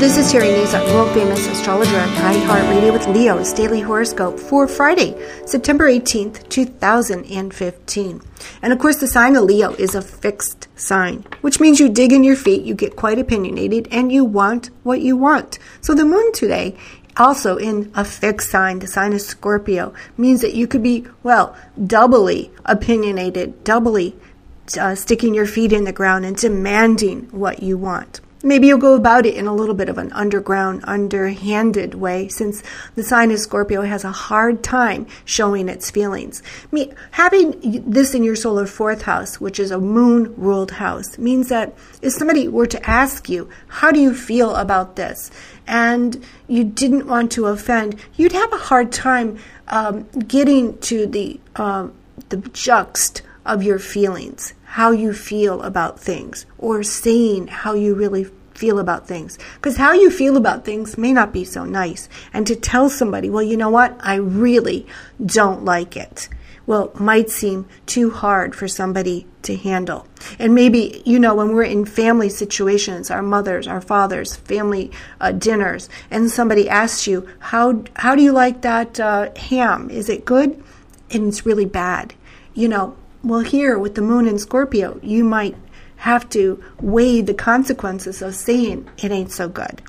This is hearing Terry Nazon, world famous astrologer on iHeartRadio with Leo's daily horoscope for Friday, September 18th, 2015. And of course, the sign of Leo is a fixed sign, which means you dig in your feet, you get quite opinionated, and you want what you want. So the moon today also in a fixed sign, the sign of Scorpio, means that you could be, well, doubly opinionated, doubly uh, sticking your feet in the ground and demanding what you want. Maybe you'll go about it in a little bit of an underground, underhanded way, since the sign of Scorpio has a hard time showing its feelings. Me, having this in your solar fourth house, which is a moon ruled house, means that if somebody were to ask you, How do you feel about this? and you didn't want to offend, you'd have a hard time um, getting to the, um, the juxt of your feelings how you feel about things or saying how you really feel about things. Because how you feel about things may not be so nice. And to tell somebody, well, you know what, I really don't like it, well, might seem too hard for somebody to handle. And maybe, you know, when we're in family situations, our mothers, our fathers, family uh, dinners, and somebody asks you, how, how do you like that uh, ham? Is it good? And it's really bad. You know, well, here with the moon in Scorpio, you might have to weigh the consequences of saying it ain't so good.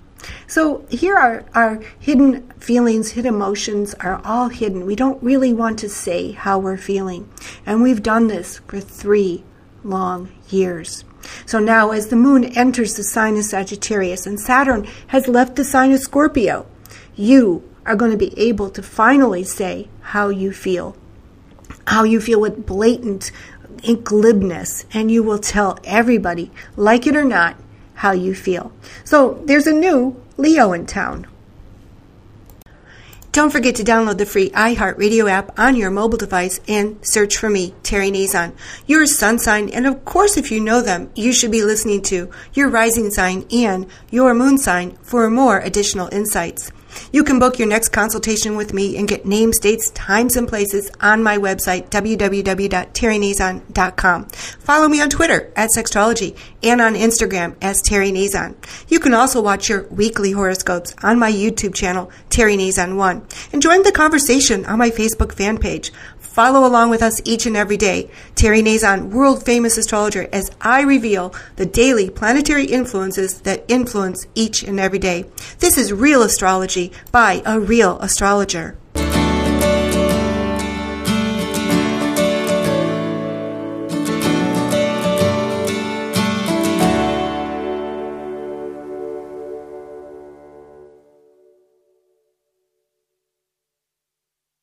So here are our hidden feelings, hidden emotions are all hidden. We don't really want to say how we're feeling. And we've done this for three long years. So now, as the moon enters the sign of Sagittarius and Saturn has left the sign of Scorpio, you are going to be able to finally say how you feel how you feel with blatant glibness, and you will tell everybody, like it or not, how you feel. So there's a new Leo in town. Don't forget to download the free iHeartRadio app on your mobile device and search for me, Terry Nazon. Your sun sign, and of course, if you know them, you should be listening to your rising sign and your moon sign for more additional insights. You can book your next consultation with me and get names, dates, times, and places on my website, www.terrynazon.com. Follow me on Twitter at Sexstrology and on Instagram as Terry Nazon. You can also watch your weekly horoscopes on my YouTube channel, Terry Nazon 1, and join the conversation on my Facebook fan page. Follow along with us each and every day. Terry Nazon, world famous astrologer, as I reveal the daily planetary influences that influence each and every day. This is real astrology by a real astrologer.